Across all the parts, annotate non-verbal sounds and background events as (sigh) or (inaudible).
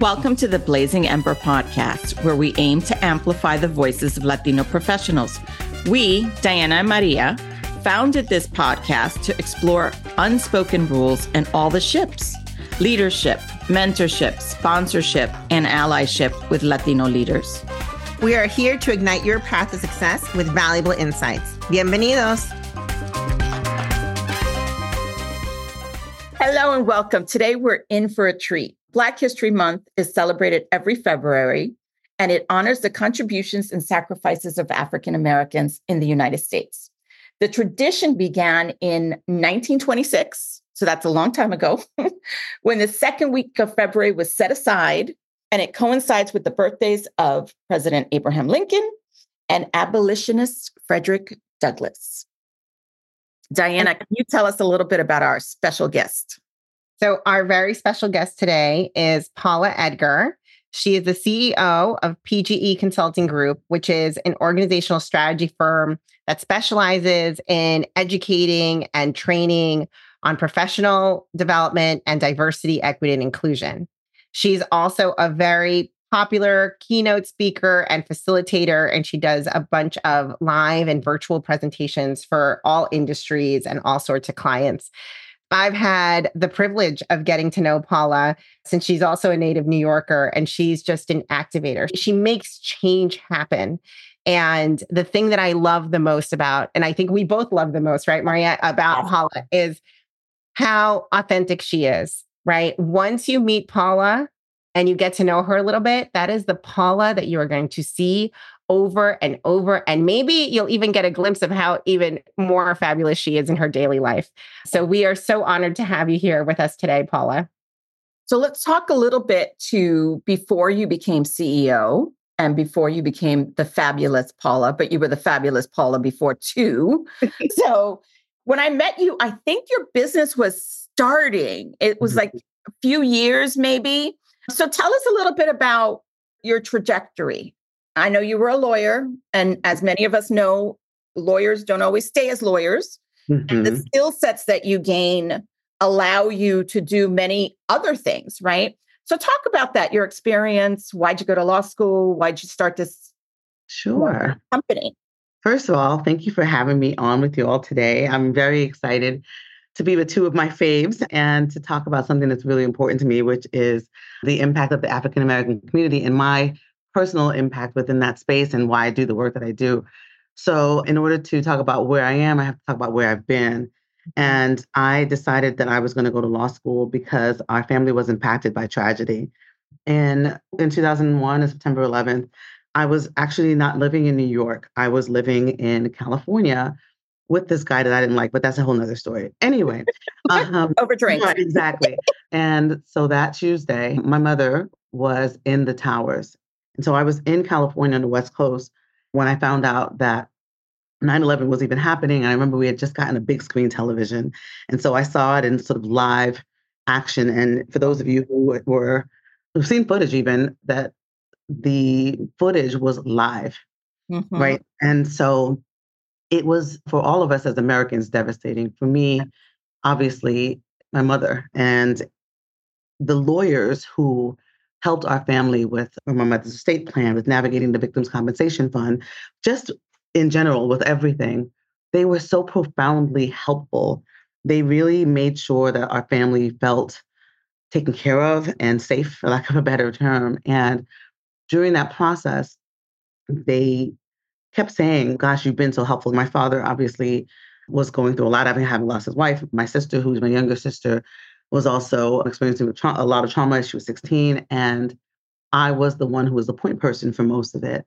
Welcome to the Blazing Ember podcast, where we aim to amplify the voices of Latino professionals. We, Diana and Maria, founded this podcast to explore unspoken rules and all the ships leadership, mentorship, sponsorship, and allyship with Latino leaders. We are here to ignite your path to success with valuable insights. Bienvenidos. Hello and welcome. Today we're in for a treat. Black History Month is celebrated every February, and it honors the contributions and sacrifices of African Americans in the United States. The tradition began in 1926, so that's a long time ago, (laughs) when the second week of February was set aside, and it coincides with the birthdays of President Abraham Lincoln and abolitionist Frederick Douglass. Diana, can you tell us a little bit about our special guest? So, our very special guest today is Paula Edgar. She is the CEO of PGE Consulting Group, which is an organizational strategy firm that specializes in educating and training on professional development and diversity, equity, and inclusion. She's also a very popular keynote speaker and facilitator, and she does a bunch of live and virtual presentations for all industries and all sorts of clients. I've had the privilege of getting to know Paula since she's also a native New Yorker and she's just an activator. She makes change happen. And the thing that I love the most about, and I think we both love the most, right, Maria, about Paula is how authentic she is, right? Once you meet Paula and you get to know her a little bit, that is the Paula that you are going to see over and over. And maybe you'll even get a glimpse of how even more fabulous she is in her daily life. So we are so honored to have you here with us today, Paula. So let's talk a little bit to before you became CEO and before you became the fabulous Paula, but you were the fabulous Paula before too. (laughs) so when I met you, I think your business was starting. It was mm-hmm. like a few years maybe. So tell us a little bit about your trajectory I know you were a lawyer, and as many of us know, lawyers don't always stay as lawyers. Mm-hmm. And the mm-hmm. skill sets that you gain allow you to do many other things, right? So, talk about that, your experience. Why'd you go to law school? Why'd you start this sure company? First of all, thank you for having me on with you all today. I'm very excited to be with two of my faves and to talk about something that's really important to me, which is the impact of the African American community and my personal impact within that space and why I do the work that I do. So, in order to talk about where I am, I have to talk about where I've been. And I decided that I was going to go to law school because our family was impacted by tragedy. And in 2001, on September 11th, I was actually not living in New York. I was living in California with this guy that I didn't like, but that's a whole nother story. Anyway, (laughs) um, over drinks. Right, exactly. and so that Tuesday, my mother was in the towers and so I was in California on the West Coast when I found out that 9 11 was even happening. And I remember we had just gotten a big screen television. And so I saw it in sort of live action. And for those of you who were, who've seen footage even, that the footage was live, mm-hmm. right? And so it was for all of us as Americans devastating. For me, obviously, my mother and the lawyers who helped our family with my mother's estate plan, with navigating the Victims Compensation Fund, just in general with everything. They were so profoundly helpful. They really made sure that our family felt taken care of and safe, for lack of a better term. And during that process, they kept saying, Gosh, you've been so helpful. My father obviously was going through a lot. I've having lost his wife. My sister, who's my younger sister, was also experiencing a lot of trauma. She was 16, and I was the one who was the point person for most of it.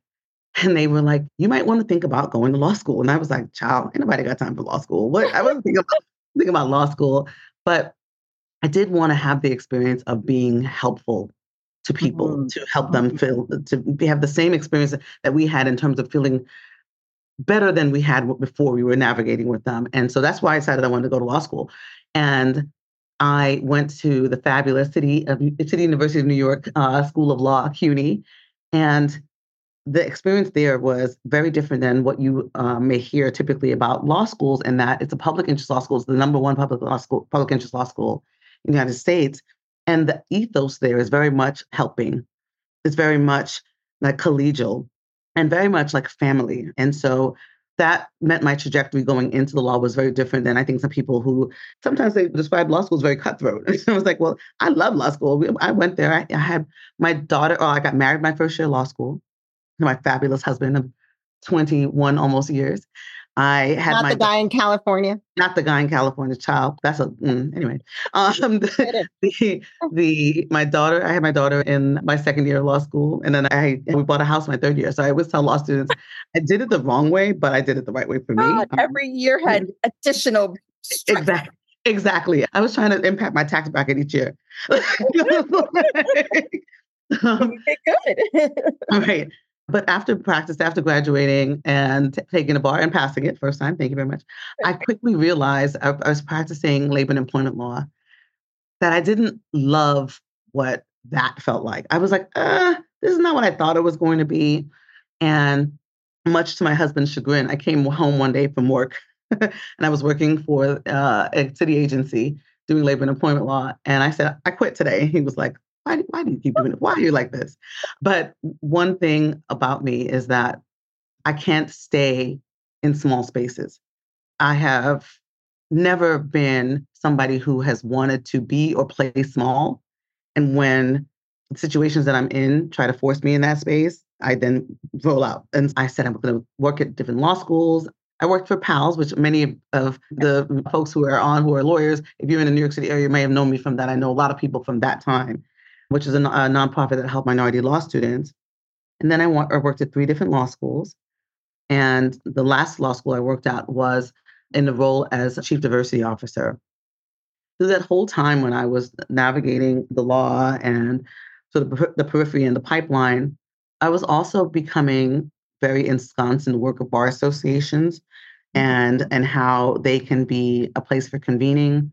And they were like, "You might want to think about going to law school." And I was like, "Child, ain't nobody got time for law school. What? I wasn't thinking about, thinking about law school, but I did want to have the experience of being helpful to people mm-hmm. to help them mm-hmm. feel to have the same experience that we had in terms of feeling better than we had before we were navigating with them. And so that's why I decided I wanted to go to law school. And I went to the fabulous City of City University of New York uh, School of Law, CUNY, and the experience there was very different than what you uh, may hear typically about law schools. In that it's a public interest law school, it's the number one public law school, public interest law school in the United States. And the ethos there is very much helping. It's very much like collegial and very much like family. And so that meant my trajectory going into the law was very different than I think some people who sometimes they describe law school as very cutthroat. (laughs) I was like, well, I love law school. I went there. I, I had my daughter, or I got married my first year of law school to my fabulous husband of 21 almost years. I had not my the guy in California. Not the guy in California. Child. That's a mm, anyway. Um, (laughs) the, the, the my daughter. I had my daughter in my second year of law school, and then I we bought a house my third year. So I always tell law students, (laughs) I did it the wrong way, but I did it the right way for me. um, every year had additional. Exactly. Exactly. I was trying to impact my tax bracket each year. (laughs) um, good. right. But after practice, after graduating and t- taking a bar and passing it first time, thank you very much, I quickly realized I, I was practicing labor and employment law that I didn't love what that felt like. I was like, uh, this is not what I thought it was going to be. And much to my husband's chagrin, I came home one day from work (laughs) and I was working for uh, a city agency doing labor and employment law. And I said, I quit today. He was like, why, why do you keep doing it? Why are you like this? But one thing about me is that I can't stay in small spaces. I have never been somebody who has wanted to be or play small. And when situations that I'm in try to force me in that space, I then roll out. And I said, I'm going to work at different law schools. I worked for PALS, which many of the folks who are on who are lawyers, if you're in the New York City area, you may have known me from that. I know a lot of people from that time which is a, a nonprofit that helped minority law students. And then I, I worked at three different law schools. And the last law school I worked at was in the role as chief diversity officer. So that whole time when I was navigating the law and sort of the periphery and the pipeline, I was also becoming very ensconced in the work of bar associations mm-hmm. and and how they can be a place for convening,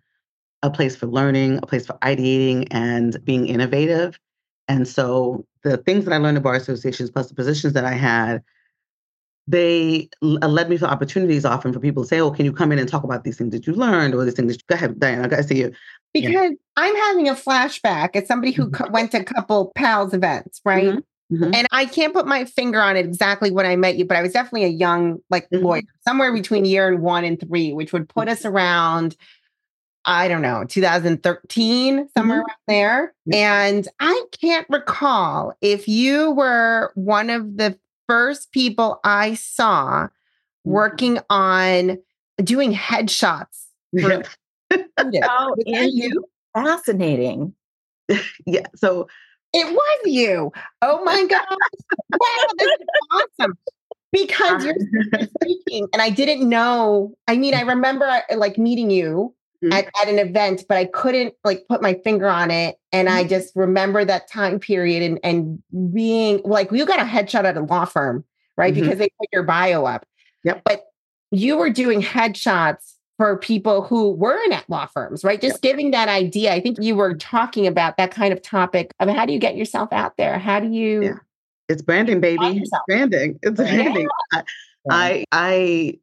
a place for learning, a place for ideating and being innovative. And so the things that I learned at bar associations, plus the positions that I had, they uh, led me to opportunities often for people to say, "Oh, can you come in and talk about these things that you learned or these things that you go ahead, Diana, I got to see you." Because yeah. I'm having a flashback as somebody who mm-hmm. went to a couple pals events, right? Mm-hmm. Mm-hmm. And I can't put my finger on it exactly when I met you, but I was definitely a young like mm-hmm. lawyer, somewhere between year and one and three, which would put us around I don't know, 2013, somewhere mm-hmm. around there. And I can't recall if you were one of the first people I saw mm-hmm. working on doing headshots. For- (laughs) oh, and you fascinating. (laughs) yeah. So it was you. Oh my God. wow, (laughs) this is awesome. Because you're speaking, and I didn't know. I mean, I remember like meeting you mm-hmm. at, at, an event, but I couldn't like put my finger on it. And mm-hmm. I just remember that time period and, and being like, you got a headshot at a law firm, right? Mm-hmm. Because they put your bio up. Yep. But you were doing headshots for people who weren't at law firms, right? Just yep. giving that idea. I think you were talking about that kind of topic of how do you get yourself out there? How do you? Yeah. It's branding, baby. It's branding. It's branding. (laughs) Yeah. I, I, I,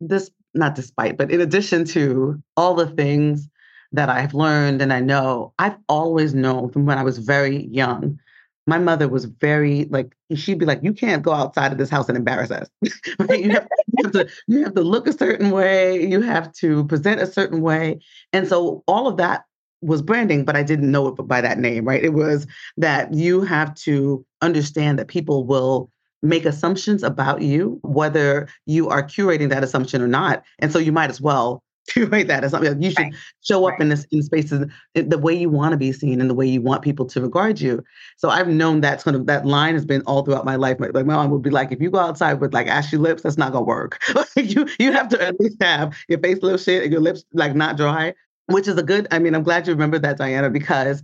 this not despite, but in addition to all the things that I've learned and I know, I've always known from when I was very young. My mother was very like she'd be like, "You can't go outside of this house and embarrass us. (laughs) you, have, you, have, to you have to look a certain way. You have to present a certain way." And so all of that was branding, but I didn't know it by that name. Right? It was that you have to understand that people will make assumptions about you, whether you are curating that assumption or not. And so you might as well (laughs) curate that as something. You should right. show up right. in this in spaces the way you want to be seen and the way you want people to regard you. So I've known that sort of that line has been all throughout my life. Like my mom would be like, if you go outside with like ashy lips, that's not gonna work. (laughs) you you have to at least have your face a little shit and your lips like not dry, which is a good. I mean, I'm glad you remember that, Diana, because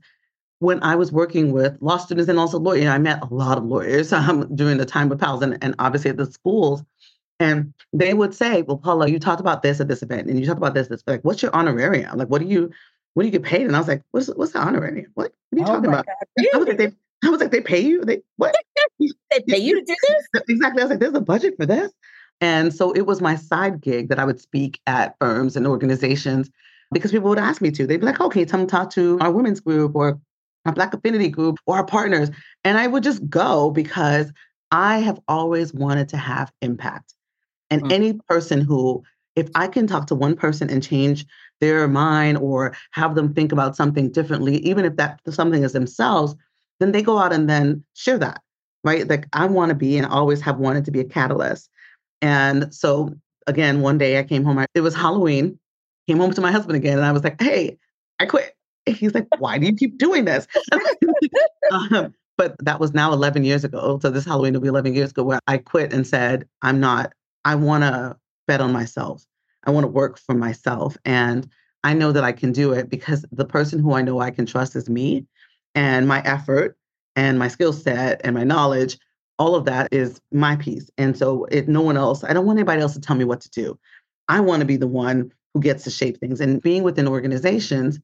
when I was working with law students and also lawyers, I met a lot of lawyers (laughs) um, during the time with PALS and, and obviously at the schools. And they would say, Well, Paula, you talked about this at this event and you talked about this, this. Like, what's your honorarium? Like, what do you what do you get paid? And I was like, What's what's the honorarium? What, what are you oh talking about? I was like, they I was like, they pay you? They what? (laughs) they pay you to do this? (laughs) exactly. I was like, there's a budget for this. And so it was my side gig that I would speak at firms and organizations because people would ask me to. They'd be like, oh, can you come talk to our women's group or our Black affinity group or our partners? And I would just go because I have always wanted to have impact. And mm-hmm. any person who, if I can talk to one person and change their mind or have them think about something differently, even if that something is themselves, then they go out and then share that, right? Like I want to be and always have wanted to be a catalyst. And so again, one day I came home, it was Halloween, came home to my husband again, and I was like, hey, I quit. He's like, why do you keep doing this? (laughs) um, but that was now 11 years ago. So this Halloween will be 11 years ago where I quit and said, I'm not, I want to bet on myself. I want to work for myself. And I know that I can do it because the person who I know I can trust is me and my effort and my skill set and my knowledge. All of that is my piece. And so it no one else, I don't want anybody else to tell me what to do. I want to be the one who gets to shape things. And being within organizations,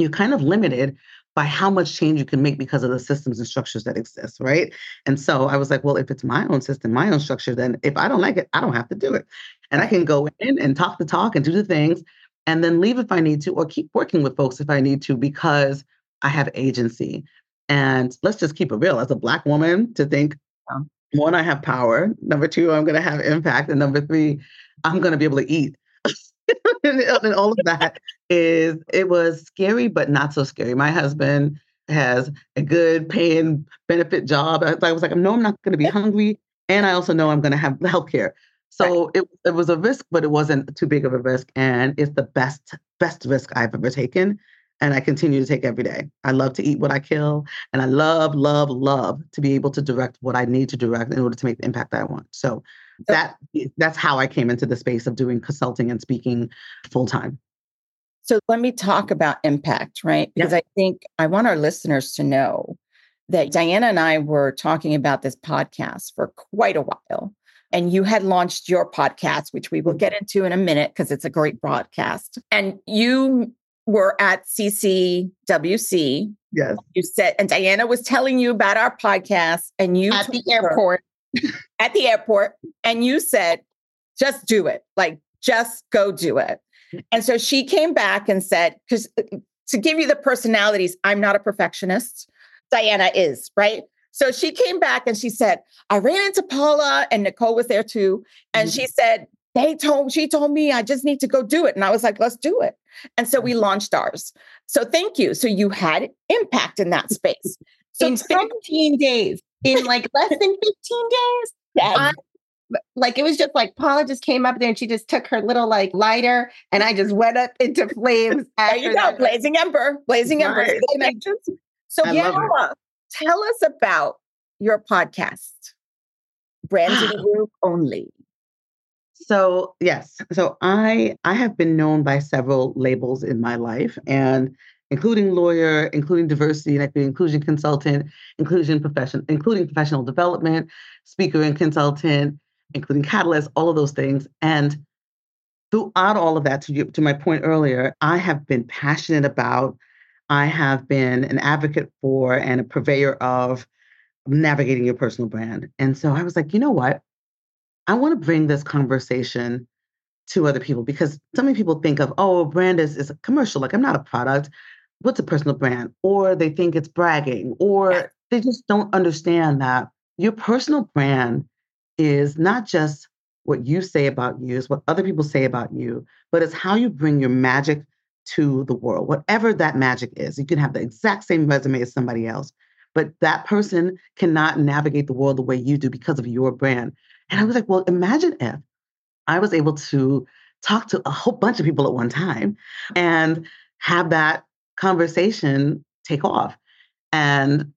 you're kind of limited by how much change you can make because of the systems and structures that exist, right? And so I was like, well, if it's my own system, my own structure, then if I don't like it, I don't have to do it. And I can go in and talk the talk and do the things and then leave if I need to, or keep working with folks if I need to, because I have agency. And let's just keep it real as a Black woman to think one, I have power. Number two, I'm going to have impact. And number three, I'm going to be able to eat. (laughs) (laughs) and, uh, and all of that is, it was scary, but not so scary. My husband has a good paying benefit job. I was like, no, I'm not going to be hungry. And I also know I'm going to have health care. So right. it, it was a risk, but it wasn't too big of a risk. And it's the best, best risk I've ever taken. And I continue to take every day. I love to eat what I kill. And I love, love, love to be able to direct what I need to direct in order to make the impact that I want. So that that's how I came into the space of doing consulting and speaking full time. So let me talk about impact, right? Because yeah. I think I want our listeners to know that Diana and I were talking about this podcast for quite a while and you had launched your podcast, which we will mm. get into in a minute because it's a great broadcast. And you were at CCWC. Yes. You said, and Diana was telling you about our podcast, and you at the airport. At the airport, and you said, just do it. Like, just go do it. And so she came back and said, because uh, to give you the personalities, I'm not a perfectionist. Diana is, right? So she came back and she said, I ran into Paula and Nicole was there too. And mm-hmm. she said, they told, she told me I just need to go do it. And I was like, let's do it. And so we launched ours. So thank you. So you had impact in that space. So in 15 days, in like less than 15 days. Yeah. I, like it was just like Paula just came up there and she just took her little like lighter and I just went up into flames. (laughs) there you go, blazing ember, blazing right. ember. So yeah, tell us about your podcast, Branding Group (gasps) Only. So yes, so I I have been known by several labels in my life, and including lawyer, including diversity and equity, inclusion consultant, inclusion profession, including professional development, speaker and consultant, including catalyst, all of those things. And throughout all of that, to you, to my point earlier, I have been passionate about I have been an advocate for and a purveyor of navigating your personal brand. And so I was like, you know what? I want to bring this conversation to other people because so many people think of, oh, brand is, is a commercial. Like I'm not a product. What's a personal brand? Or they think it's bragging, or they just don't understand that your personal brand is not just what you say about you, is what other people say about you, but it's how you bring your magic to the world, whatever that magic is. You can have the exact same resume as somebody else, but that person cannot navigate the world the way you do because of your brand. And I was like, well, imagine if I was able to talk to a whole bunch of people at one time and have that conversation take off. And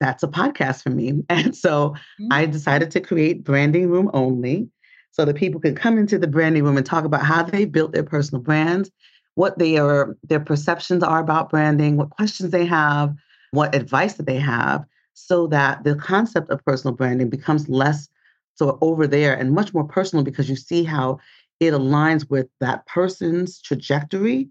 that's a podcast for me. (laughs) And so mm-hmm. I decided to create Branding Room Only so that people can come into the branding room and talk about how they built their personal brands what their their perceptions are about branding, what questions they have, what advice that they have, so that the concept of personal branding becomes less so over there and much more personal because you see how it aligns with that person's trajectory.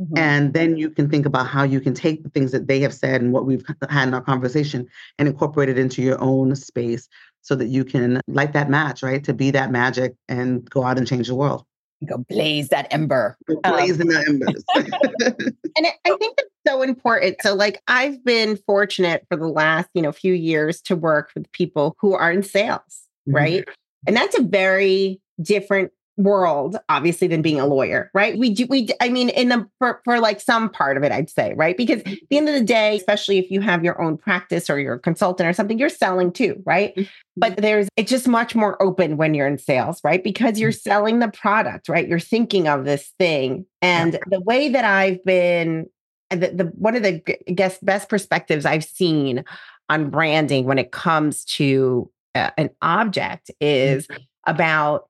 Mm-hmm. And then you can think about how you can take the things that they have said and what we've had in our conversation and incorporate it into your own space so that you can light that match, right? To be that magic and go out and change the world. go blaze that ember. Blaze um, the embers. (laughs) and I think that's so important. So, like, I've been fortunate for the last, you know, few years to work with people who are in sales, mm-hmm. right? And that's a very different world obviously than being a lawyer right? We do we i mean in the for, for like some part of it i'd say right? Because at the end of the day especially if you have your own practice or you're a consultant or something you're selling too right? Mm-hmm. but there's it's just much more open when you're in sales right? Because you're mm-hmm. selling the product right? You're thinking of this thing. And the way that i've been the, the one of the guess best perspectives i've seen on branding when it comes to uh, an object is mm-hmm. about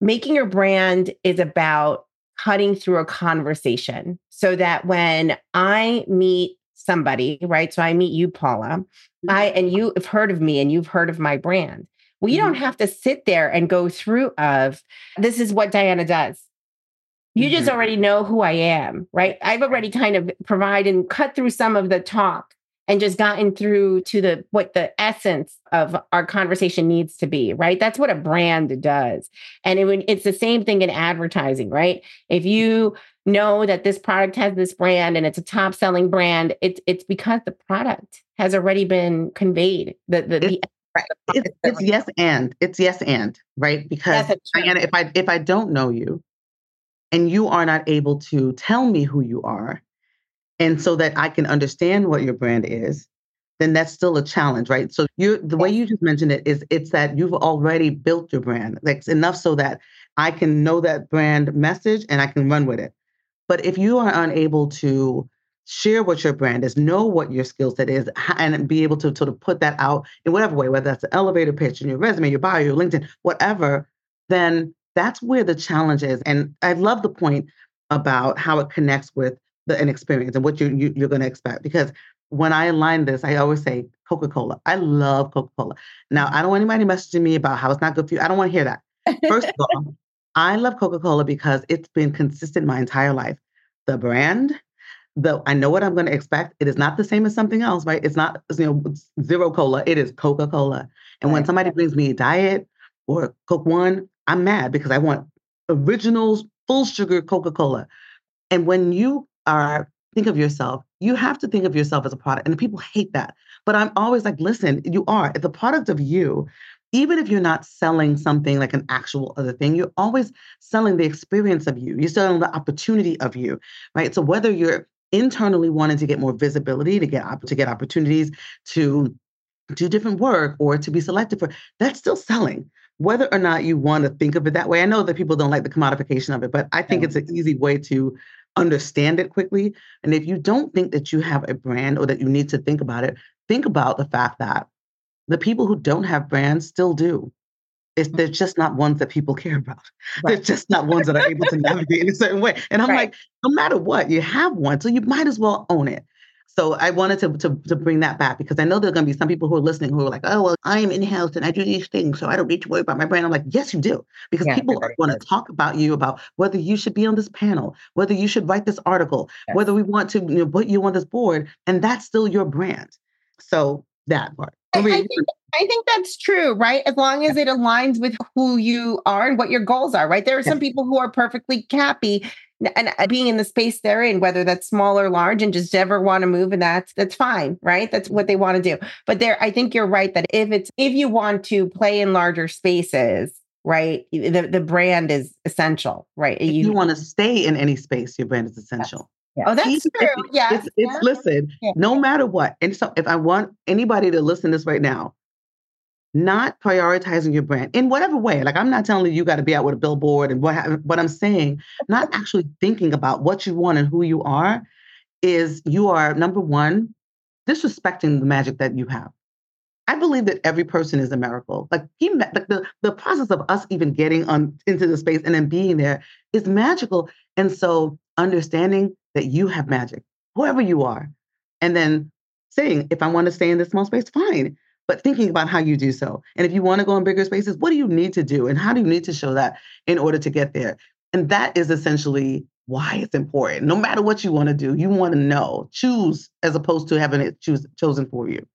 making your brand is about cutting through a conversation so that when I meet somebody, right? So I meet you, Paula, mm-hmm. I and you have heard of me and you've heard of my brand. Well, you mm-hmm. don't have to sit there and go through of this is what Diana does. You mm-hmm. just already know who I am, right? I've already kind of provided and cut through some of the talk and just gotten through to the what the essence of our conversation needs to be right? That's what a brand does. And it, it's the same thing in advertising right? If you know that this product has this brand and it's a top selling brand it's it's because the product has already been conveyed the the, the it's, it's yes and it's yes and right? Because Diana, if I if I don't know you and you are not able to tell me who you are and so that I can understand what your brand is, then that's still a challenge, right? So you the way you just mentioned it is it's that you've already built your brand. That's enough so that I can know that brand message and I can run with it. But if you are unable to share what your brand is, know what your skill set is, and be able to sort of put that out in whatever way, whether that's an elevator pitch in your resume, your bio, your LinkedIn, whatever, then that's where the challenge is. And I love the point about how it connects with the an experience and what you, you you're going to expect because when I align this, I always say Coca Cola. I love Coca Cola. Now, I don't want anybody messaging me about how it's not good for you. I don't want to hear that. First of all, (laughs) I love Coca Cola because it's been consistent my entire life. The brand, the I know what I'm going to expect. It is not the same as something else, right? It's not you know zero cola. It is Coca Cola. And right. when somebody brings me diet or Coke One, I'm mad because I want originals, full sugar Coca Cola. And when you are think of yourself. You have to think of yourself as a product. And people hate that. But I'm always like, listen, you are. the product of you. Even if you're not selling something like an actual other thing, you're always selling the experience of you. You're selling the opportunity of you, right? So whether you're internally wanting to get more visibility, to get to get opportunities to do different work or to be selected for, that's still selling. Whether or not you want to think of it that way, I know that people don't like the commodification of it, but I think yeah. it's an easy way to understand it quickly. And if you don't think that you have a brand or that you need to think about it, think about the fact that the people who don't have brands still do. It's, mm. they're just not ones that people (laughs) care about. Right. They're just not ones that are able to (laughs) navigate in a certain way. And I'm right. like, no matter what, you have one, so you might as well own it. So I wanted to, to, to bring that back because I know there are going to be some people who are listening who are like, oh, well, I am in house and I do these things, so I don't need to worry about my brand. I'm like, yes, you do, because yeah, people want to talk about you about whether you should be on this panel, whether you should write this article, yes. whether we want to you know, put you on this board, and that's still your brand. So that part. I, I, think, I think that's true, right? As long as it aligns with who you are and what your goals are, right? There are some people who are perfectly happy and uh, being in the space they're in, whether that's small or large, and just never want to move, and that's that's fine, right? That's what they want to do. But there, I think you're right that if it's if you want to play in larger spaces, right, the the brand is essential, right? If you, you want to stay in any space, your brand is essential. Yes. Oh, that's true. Yeah. It's, it's yeah. listen, yeah. no matter what. And so if I want anybody to listen to this right now, not prioritizing your brand in whatever way. Like I'm not telling you you got to be out with a billboard and what, but I'm saying not actually thinking about what you want and who you are is you are number one disrespecting the magic that you have. I believe that every person is a miracle. Like he, like the the process of us even getting on into the space and then being there is magical. And so understanding that you have magic, whoever you are, and then saying, if I want to stay in this small space, fine but thinking about how you do so. And if you want to go in bigger spaces, what do you need to do? And how do you need to show that in order to get there? And that is essentially why it's important. No matter what you want to do, you want to know, choose as opposed to having it choose chosen for you.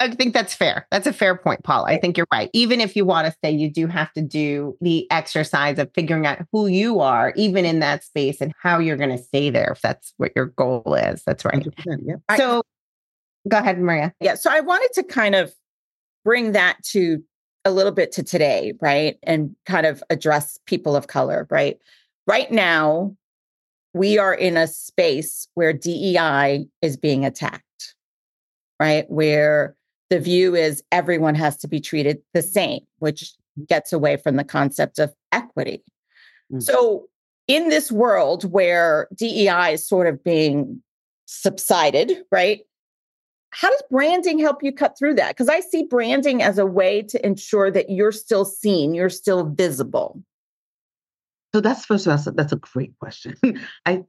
I think that's fair. That's a fair point, Paul. I think you're right. Even if you want to stay, you do have to do the exercise of figuring out who you are, even in that space, and how you're going to stay there if that's what your goal is. That's right. Yeah. So go ahead, Maria. Yeah. So I wanted to kind of bring that to a little bit to today, right? And kind of address people of color, right? Right now, we are in a space where DEI is being attacked, right? Where the view is everyone has to be treated the same, which gets away from the concept of equity. Mm-hmm. So, in this world where DEI is sort of being subsided, right? How does branding help you cut through that? Because I see branding as a way to ensure that you're still seen, you're still visible. So that's first of all, that's a great question. (laughs) I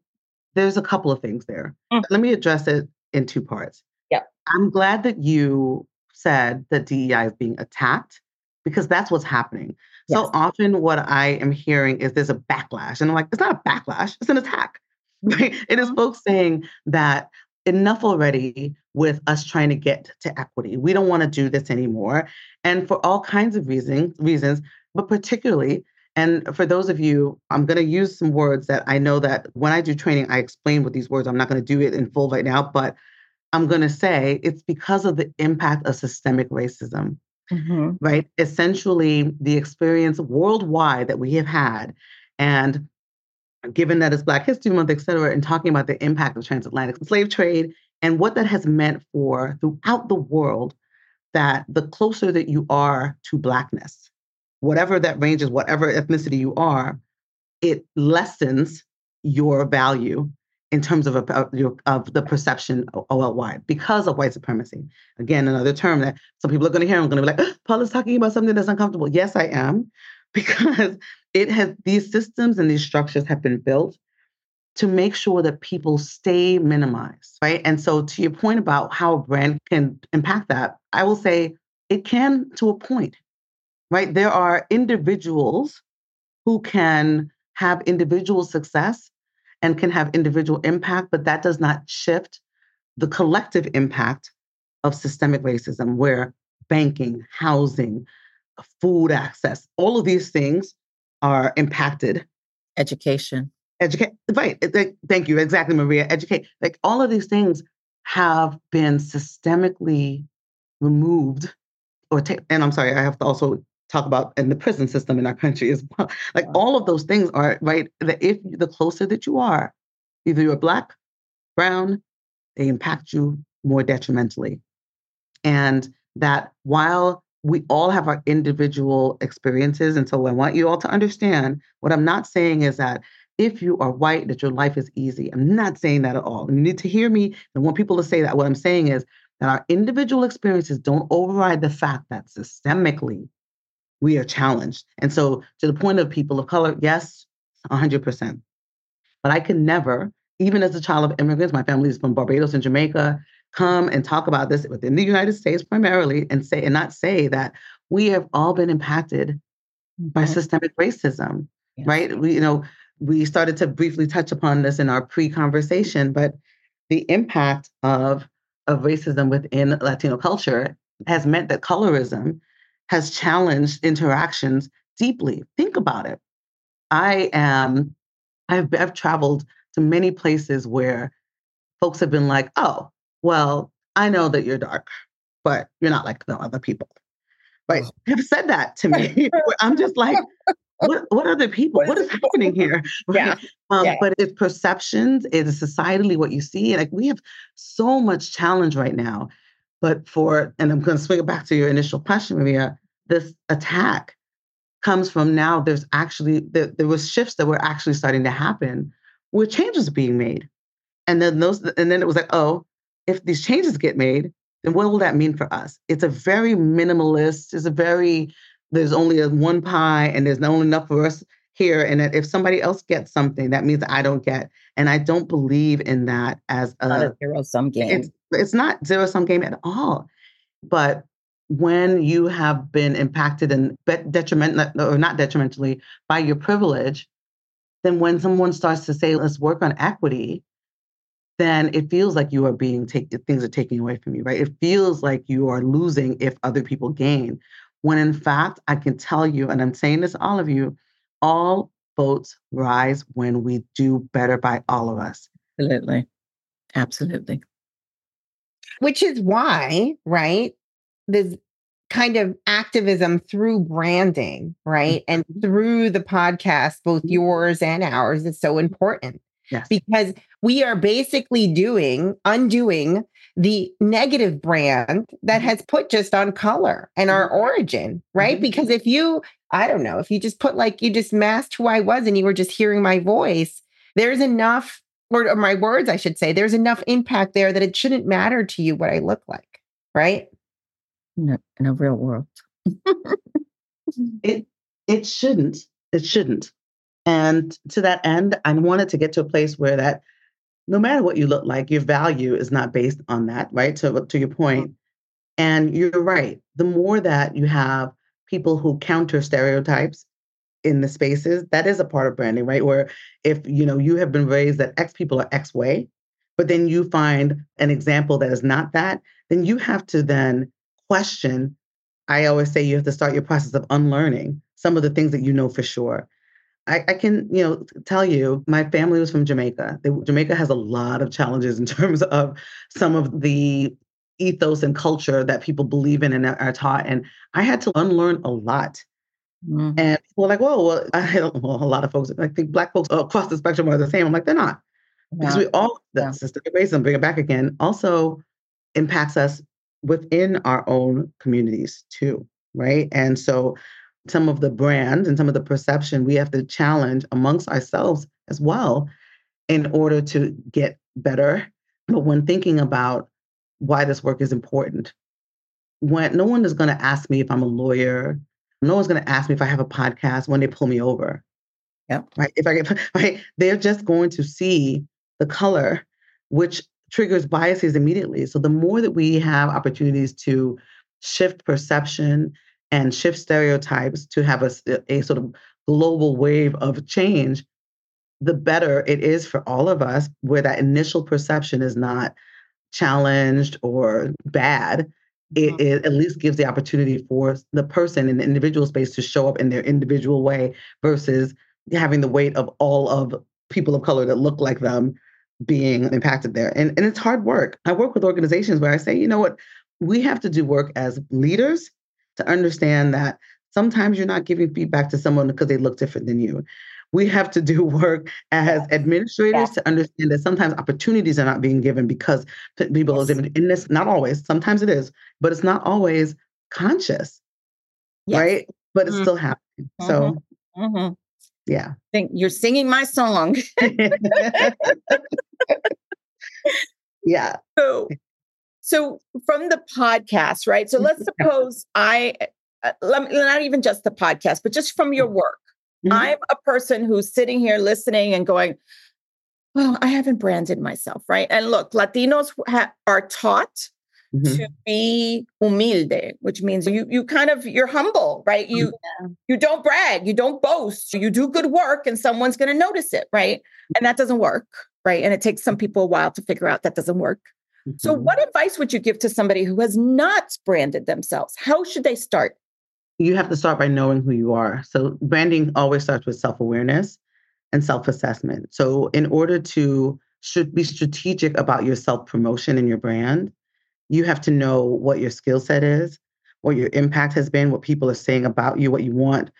there's a couple of things there. Mm. Let me address it in two parts. Yeah. I'm glad that you said that DEI is being attacked because that's what's happening. Yes. So often, what I am hearing is there's a backlash, and I'm like, it's not a backlash, it's an attack. (laughs) It is mm-hmm. folks saying that enough already with us trying to get to equity. We don't want to do this anymore, and for all kinds of reasons, reasons, but particularly. And for those of you, I'm going to use some words that I know that when I do training, I explain with these words. I'm not going to do it in full right now, but I'm going to say it's because of the impact of systemic racism, mm-hmm. right? Essentially, the experience worldwide that we have had. And given that it's Black History Month, et cetera, and talking about the impact of transatlantic slave trade and what that has meant for throughout the world, that the closer that you are to Blackness, whatever that range is, whatever ethnicity you are, it lessens your value in terms of, a, of the perception worldwide because of white supremacy. Again, another term that some people are going to hear. I'm going to be like, oh, Paul is talking about something that's uncomfortable. Yes, I am, (laughs) because it has these systems and these structures have been built to make sure that people stay minimized, right? And so, to your point about how a brand can impact that, I will say it can to a point, right? There are individuals who can have individual success and can have individual impact, but that does not shift the collective impact of systemic racism, where banking, housing, food access, all of these things are impacted. Education. Educate, right. Thank you. Exactly, Maria. Educate. Like all of these things have been systemically removed or take, and I'm sorry, I have to also talk about in the prison system in our country as well. (laughs) Like all of those things are right. That if the closer that you are, either you're black, brown, they impact you more detrimentally. And that while we all have our individual experiences, and so I want you all to understand what I'm not saying is that if you are white, that your life is easy. I'm not saying that at all. You need to hear me. I want people to say that. What I'm saying is that our individual experiences don't override the fact that systemically we are challenged. And so, to the point of people of color, yes, 100%. But I could never, even as a child of immigrants, my family is from Barbados and Jamaica, come and talk about this within the United States primarily and say, and not say that we have all been impacted by systemic racism, yes. right? We, you know, we started to briefly touch upon this in our pre-conversation, but the impact of of racism within Latino culture has meant that colorism has challenged interactions deeply. Think about it. I am, I've, I've traveled to many places where folks have been like, oh, well, I know that you're dark, but you're not like the other people. Right. Have said that to me. (laughs) I'm just like, what, what other people? what is happening here? (laughs) Right? Yeah. Um, yeah. But it's perceptions, it is societally what you see. Like we have so much challenge right now but for, and I'm going to swing it back to your initial question, Maria, this attack comes from now there's actually, there, there was shifts that were actually starting to happen where changes being made. And then those, and then it was like, oh, if these changes get made, then what will that mean for us? It's a very minimalist, it's a very, there's only a one pie and there's not only enough for us here. And if somebody else gets something, that means I don't get. And I don't believe in that as a, a zero sum game. It's, it's not zero sum game at all. But when you have been impacted and detriment or not detrimentally by your privilege, then when someone starts to say, let's work on equity, then it feels like you are being taken, things are taken away from you, right? It feels like you are losing if other people gain. When in fact, I can tell you, and I'm saying this to all of you, all boats rise when we do better by all of us. Absolutely. Absolutely. Which is why, right? This kind of activism through branding, right? And Mhm. through the podcast, both yours and ours, is so important Yes. because we are basically doing, undoing the negative brand that Mhm. has put just on color and our origin, right? Mhm. Because if you, I don't know, if you just put like you just masked who I was and you were just hearing my voice, there's enough, or, or my words, I should say, there's enough impact there that it shouldn't matter to you what I look like, right? In a, in a real world. It it shouldn't. It shouldn't. And to that end, I wanted to get to a place where that no matter what you look like, your value is not based on that, right? To to your mm-hmm. point. And you're right. The more that you have people who counter stereotypes in the spaces, that is a part of branding, right? Where if you know you have been raised that X people are X way, but then you find an example that is not that, then you have to then question. I always say you have to start your process of unlearning some of the things that you know for sure. I, I can, you know, tell you, my family was from Jamaica. They, Jamaica has a lot of challenges (laughs) in terms of some of the ethos and culture that people believe in and are taught. And I had to unlearn a lot. Mhm. And people like, "Whoa, well, (laughs) I, well, a lot of folks, I think Black folks across the spectrum are the same." I'm like, they're not because we all the Yeah. systemic racism, bring it back again, also impacts us within our own communities too, right? And so some of the brand and some of the perception we have to challenge amongst ourselves as well in order to get better. But when thinking about why this work is important, when no one is going to ask me if I'm a lawyer, no one's going to ask me if I have a podcast when they pull me over. Yep. Right. If I get (laughs) right, they're just going to see the color, which triggers biases immediately. So the more that we have opportunities to shift perception and shift stereotypes to have a, a sort of global wave of change, the better it is for all of us, where that initial perception is not challenged or bad. It, Mhm. it at least gives the opportunity for the person in the individual space to show up in their individual way versus having the weight of all of people of color that look like them being impacted there. And, and it's hard work. I work with organizations where I say, you know what, we have to do work as leaders to understand that sometimes you're not giving feedback to someone because they look different than you. We have to do (laughs) work as administrators to understand that sometimes opportunities are not being given because people are different. In this, not always, sometimes it is, but it's not always conscious, Yes. right? But it's Mhm. still happening. So, Mhm. yeah. Think you're singing my song. (laughs) (laughs) yeah. So, so from the podcast, right? So let's suppose I, uh, let me- not even just the podcast, but just from your work, Mhm. I'm a person who's sitting here listening and going, well, I haven't branded myself, right? And look, Latinos ha- are taught Mhm. to be humilde, which means you you kind of you're humble, right? You you don't brag, you don't boast, you do good work, and someone's going to notice it, right? And that doesn't work, right? And it takes some people a while to figure out that doesn't work. So, Mhm. what advice would you give to somebody who has not branded themselves? How should they start? you have to start by knowing who you are. So branding always starts with self-awareness and self-assessment. So in order to should be strategic about your self-promotion and your brand, you have to know what your skill set is, what your impact has been, what people are saying about you, what you want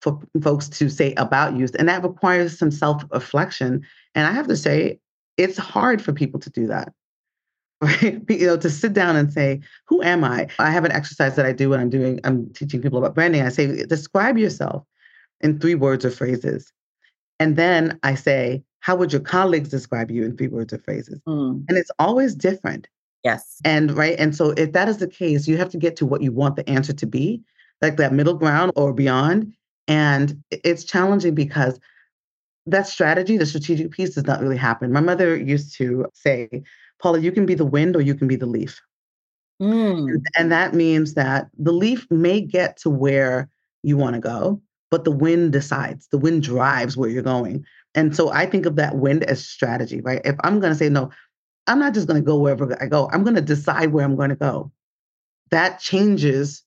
for folks to say about you. And that requires some self-reflection. And I have to say, it's hard for people to do that (laughs) right? You know, to sit down and say, who am I? I have an exercise that I do when I'm doing, I'm teaching people about branding. I say, describe yourself in three words or phrases. And then I say, how would your colleagues describe you in three words or phrases? Mm, And it's always different. yes. And right. And so if that is the case, you have to get to what you want the answer to be, like that middle ground or beyond. And it's challenging because that strategy, the strategic piece does not really happen. My mother used to say, Paula, you can be the wind or you can be the leaf. Mm, And that means that the leaf may get to where you want to go, but the wind decides, the wind drives where you're going. And so I think of that wind as strategy, right? If I'm going to say, no, I'm not just going to go wherever I go. I'm going to decide where I'm going to go. That changes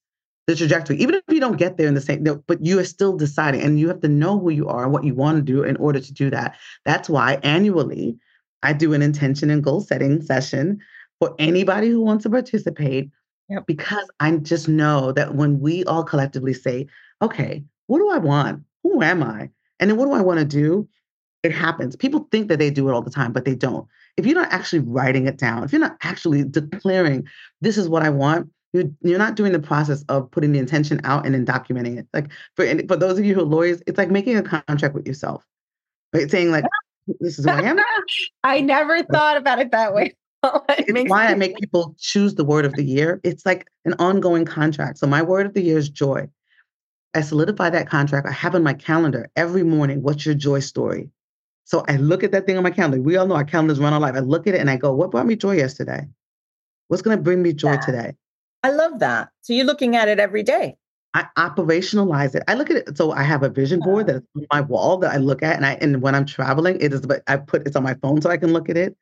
the trajectory, even if you don't get there in the same, but you are still deciding and you have to know who you are and what you want to do in order to do that. That's why annually I do an intention and goal setting session for anybody who wants to participate. Yep. Because I just know that when we all collectively say, okay, what do I want? Who am I? And then what do I want to do? It happens. People think that they do it all the time, but they don't. If you're not actually writing it down, if you're not actually declaring, this is what I want, you're, you're not doing the process of putting the intention out and then documenting it. Like for for those of you who are lawyers, it's like making a contract with yourself, right? Saying like, "This is who I am." (laughs) I never thought about it that way. (laughs) it's why I make people choose the word of the year. It's like an ongoing contract. So my word of the year is joy. I solidify that contract. I have on my calendar every morning. What's your joy story? So I look at that thing on my calendar. We all know our calendars run our life. I look at it and I go, "What brought me joy yesterday? What's going to bring me joy yeah. today?" I love that. So you're looking at it every day. I operationalize it. I look at it. So I have a vision board that's on my wall that I look at, and I and when I'm traveling, it is. But I put it's on my phone so I can look at it.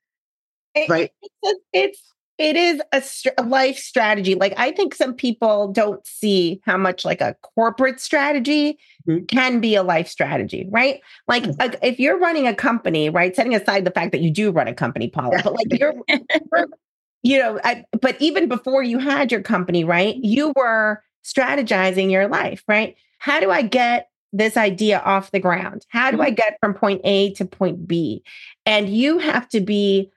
it right. It's, it's it is a, a, life strategy. Like I think some people don't see how much like a corporate strategy mm-hmm. can be a life strategy, right? Like mm-hmm. if you're running a company, right? Setting aside the fact that you do run a company, Paula, but like you're (laughs) you know, I, but even before you had your company, right, you were strategizing your life, right? How do I get this idea off the ground? How do I mm-hmm. get from point A to point B? And you have to be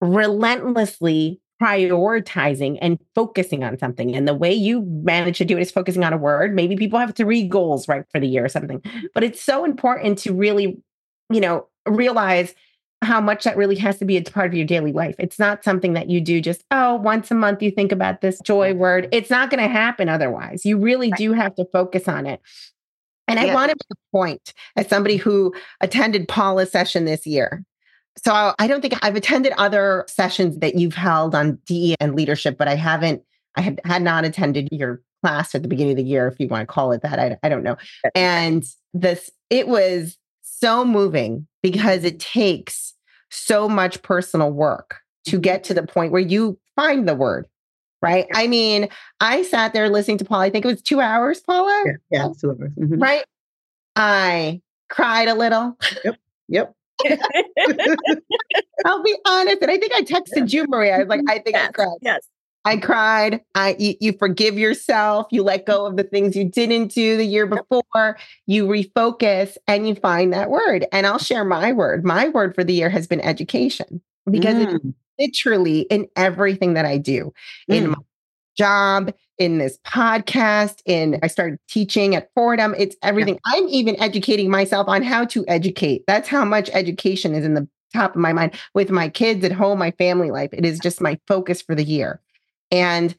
relentlessly prioritizing and focusing on something. And the way you manage to do it is focusing on a word. Maybe people have three goals, right, for the year or something. But it's so important to really, you know, realize how much that really has to be a part of your daily life. It's not something that you do just, oh, once a month you think about this joy word. It's not going to happen otherwise. You really do have to focus on it. And I want to make a point as somebody who attended Paula's session this year. So I don't think I've attended other sessions that you've held on DE and leadership, but I haven't, I had, had not attended your class at the beginning of the year, if you want to call it that. I, I don't know. And this, it was so moving because it takes so much personal work to get to the point where you find the word right? I mean, I sat there listening to Paul. I think it was two hours, Paula. Yeah, yeah two hours. Mm-hmm. Right. I cried a little. Yep. Yep. (laughs) I'll be honest, and I think I texted you, Maria. I was like, I think yes, I cried. Yes. I cried. I you, you, forgive yourself. You let go of the things you didn't do the year before. You refocus and you find that word. And I'll share my word. My word for the year has been education because mm. it's literally in everything that I do mm. in my job, in this podcast, in I started teaching at Fordham. It's everything. Yeah. I'm even educating myself on how to educate. That's how much education is in the top of my mind with my kids at home, my family life. It is just my focus for the year. And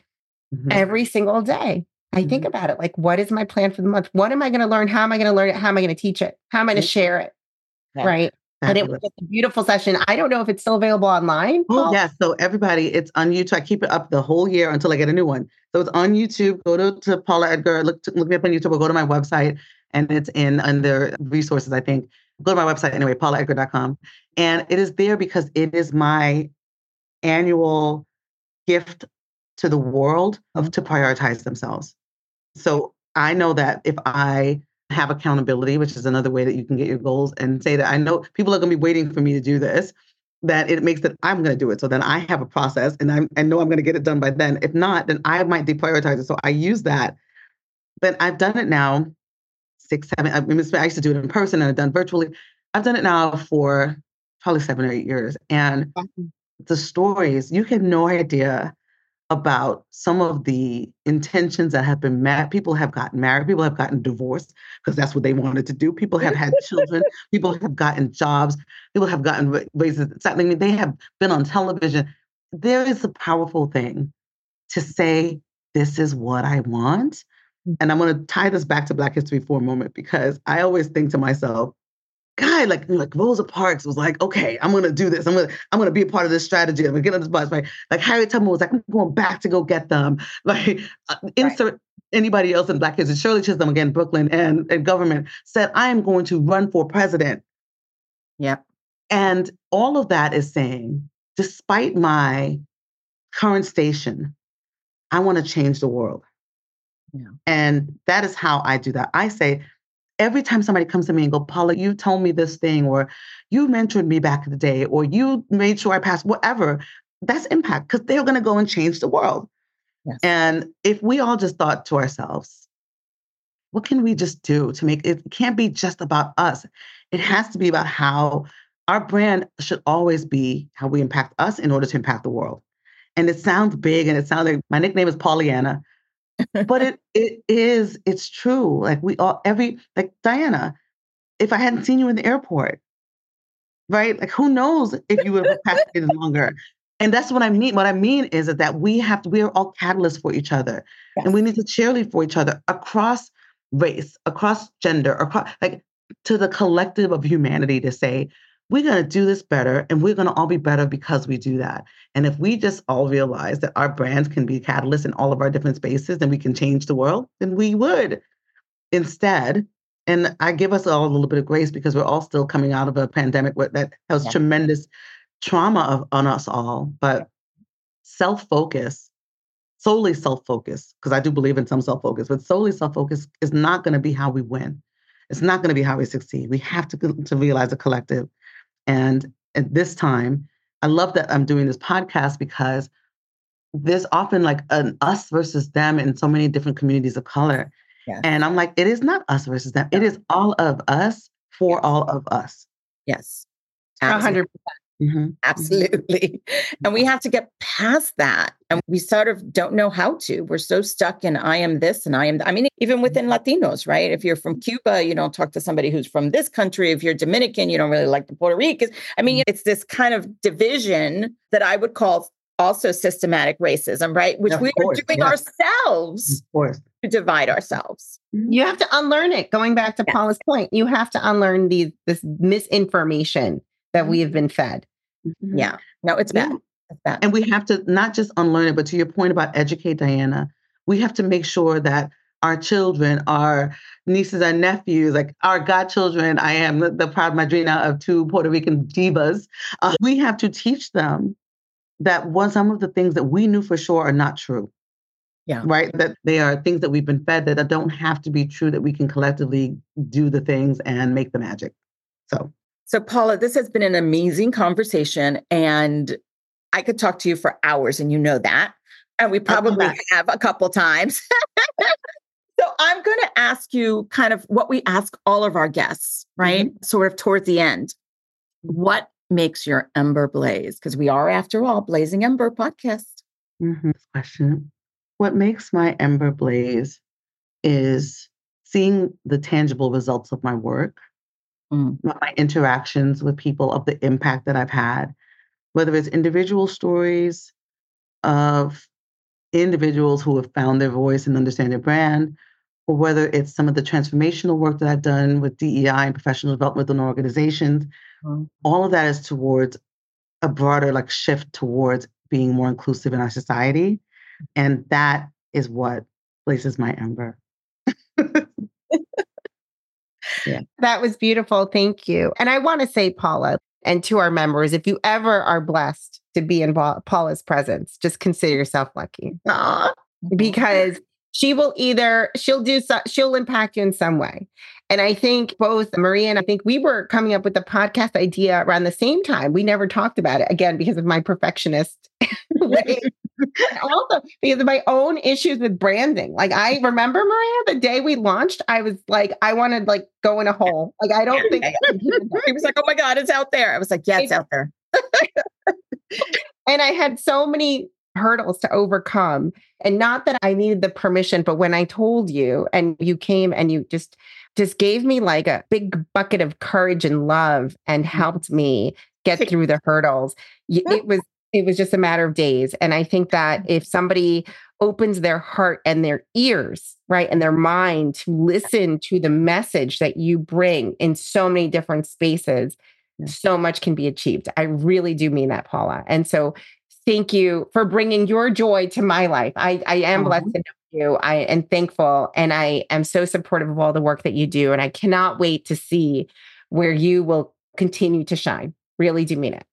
mm-hmm. every single day, I mm-hmm. think about it like, what is my plan for the month? What am I going to learn? How am I going to learn it? How am I going to teach it? How am I going to share it? Yeah. Right. And it was a beautiful session. I don't know if it's still available online. Oh, yeah. So, everybody, it's on YouTube. I keep it up the whole year until I get a new one. So, it's on YouTube. Go to, to Paula Edgar, look, to, look me up on YouTube or go to my website, and it's in under resources, I think. Go to my website anyway, paulaedgar.com. And it is there because it is my annual gift to the world of mm-hmm. to prioritize themselves. So I know that if I have accountability, which is another way that you can get your goals and say that I know people are going to be waiting for me to do this, that it makes that I'm going to do it. So then I have a process and I'm, I know I'm going to get it done by then. If not, then I might deprioritize it. So I use that. But I've done it now six, seven, I, mean, I used to do it in person and I've done virtually. I've done it now for probably seven or eight years. And the stories, you have no idea about some of the intentions that have been met. People have gotten married, people have gotten divorced because that's what they wanted to do. People have had children, people have gotten jobs, people have gotten raises. I mean, they have been on television. There is a powerful thing to say, this is what I want. Mm. And I'm going to tie this back to Black History for a moment because I always think to myself, guy like like Rosa Parks was like, okay, I'm gonna do this. I'm gonna I'm gonna be a part of this strategy. I'm gonna get on this bus. Right? Like Harriet Tubman was like, I'm going back to go get them. (laughs) Like uh, insert right. anybody else in Black History. Shirley Chisholm again, Brooklyn and, and government said, I am going to run for president. Yep. And all of that is saying despite my current station, I want to change the world. Yeah. And that is how I do that. I say, every time somebody comes to me and go, Paula, you told me this thing, or you mentored me back in the day, or you made sure I passed, whatever, that's impact because they're going to go and change the world. Yes. And if we all just thought to ourselves, what can we just do to make it, it can't be just about us. It has to be about how our brand should always be how we impact us in order to impact the world. And it sounds big and it sounds like my nickname is Pollyanna, but it it is, it's true. Like we all every like Diana, if I hadn't seen you in the airport, right? Like who knows if you would have procrastinated longer. And that's what I mean. What I mean is that we have to, we are all catalysts for each other. Yes. And we need to cheerlead for each other across race, across gender, across like to the collective of humanity to say, we're going to do this better and we're going to all be better because we do that. And if we just all realize that our brands can be catalysts in all of our different spaces and we can change the world, then we would. Instead, and I give us all a little bit of grace because we're all still coming out of a pandemic that has yeah. tremendous trauma of, on us all, but self focus, solely self focus, because I do believe in some self focus, but solely self focus is not going to be how we win. It's not going to be how we succeed. We have to, to realize a collective. And at this time, I love that I'm doing this podcast because there's often like an us versus them in so many different communities of color. Yes. And I'm like, it is not us versus them. It is all of us for all of us. Yes. Absolutely. 100%. Mm-hmm, mm-hmm. Absolutely. (laughs) And we have to get past that. And we sort of don't know how to. We're so stuck in I am this and I am, I mean, even within Latinos, right? If you're from Cuba, you don't talk to somebody who's from this country. If you're Dominican, you don't really like the Puerto Ricans. I mean, it's this kind of division that I would call also systematic racism, right? Which we course, are doing yes. ourselves to divide ourselves. Mm-hmm. You have to unlearn it. Going back to yes. Paula's point, you have to unlearn these this misinformation that we have been fed. Mm-hmm. Yeah. No, it's bad. Yeah. it's bad. And we have to not just unlearn it, but to your point about educate Diana, we have to make sure that our children, our nieces and nephews, like our godchildren, I am the proud madrina of two Puerto Rican divas. Uh, we have to teach them that one, some of the things that we knew for sure are not true. Yeah. Right. That they are things that we've been fed that don't have to be true, that we can collectively do the things and make the magic. So so, Paula, this has been an amazing conversation, and I could talk to you for hours, and you know that. And we probably have a couple times. (laughs) so, I'm going to ask you kind of what we ask all of our guests, right? Mm-hmm. Sort of towards the end. What makes your ember blaze? Because we are, after all, Blazing Ember podcast. Mm-hmm. Question What makes my ember blaze is seeing the tangible results of my work mm. my interactions with people of the impact that I've had, whether it's individual stories of individuals who have found their voice and understand their brand, or whether it's some of the transformational work that I've done with DEI and professional development within organizations. Mm. All of that is towards a broader like shift towards being more inclusive in our society. And that is what places my ember. (laughs) Yeah. That was beautiful. Thank you. And I want to say, Paula, and to our members, if you ever are blessed to be in Paula's presence, just consider yourself lucky. Because she will either she'll do so, she'll impact you in some way and i think both maria and i think we were coming up with the podcast idea around the same time. We never talked about it again because of my perfectionist (laughs) way. Also because of my own issues with branding. Like i remember maria the day we launched i was like i wanted like go in a hole. Like i don't think he was like oh my god it's out there. I was like yeah it's out there. (laughs) And i had so many hurdles to overcome. And not that I needed the permission, but when I told you and you came and you just just gave me like a big bucket of courage and love and mm. helped me get (laughs) through the hurdles. (laughs) It was it was just a matter of days. And I think that if somebody opens their heart and their ears, right, and their mind to listen to the message that you bring in so many different spaces, so much can be achieved. I really do mean that, Paula. And so thank you for bringing your joy to my life. I, I am blessed to know you. I am thankful and I am so supportive of all the work that you do. And I cannot wait to see where you will continue to shine. Really do mean it.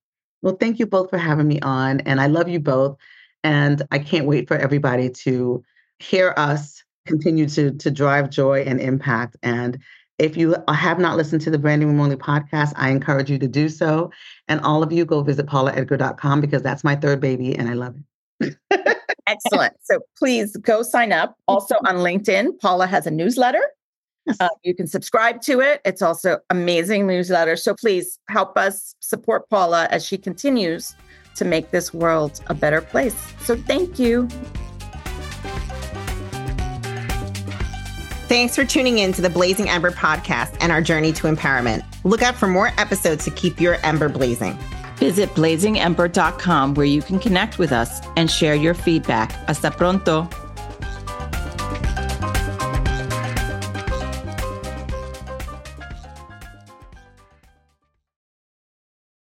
Well, thank you both for having me on. And I love you both. And I can't wait for everybody to hear us continue to, to drive joy and impact. And if you have not listened to the Branding Room Only podcast, I encourage you to do so. And all of you go visit paulaedgar.com because that's my third baby and I love it. (laughs) Excellent. So please go sign up. Also on LinkedIn, Paula has a newsletter. Uh, you can subscribe to it. It's also amazing newsletter. So please help us support Paula as she continues to make this world a better place. So thank you. Thanks for tuning in to the Blazing Ember podcast and our journey to empowerment. Look out for more episodes to keep your ember blazing. Visit blazingember.com where you can connect with us and share your feedback. Hasta pronto.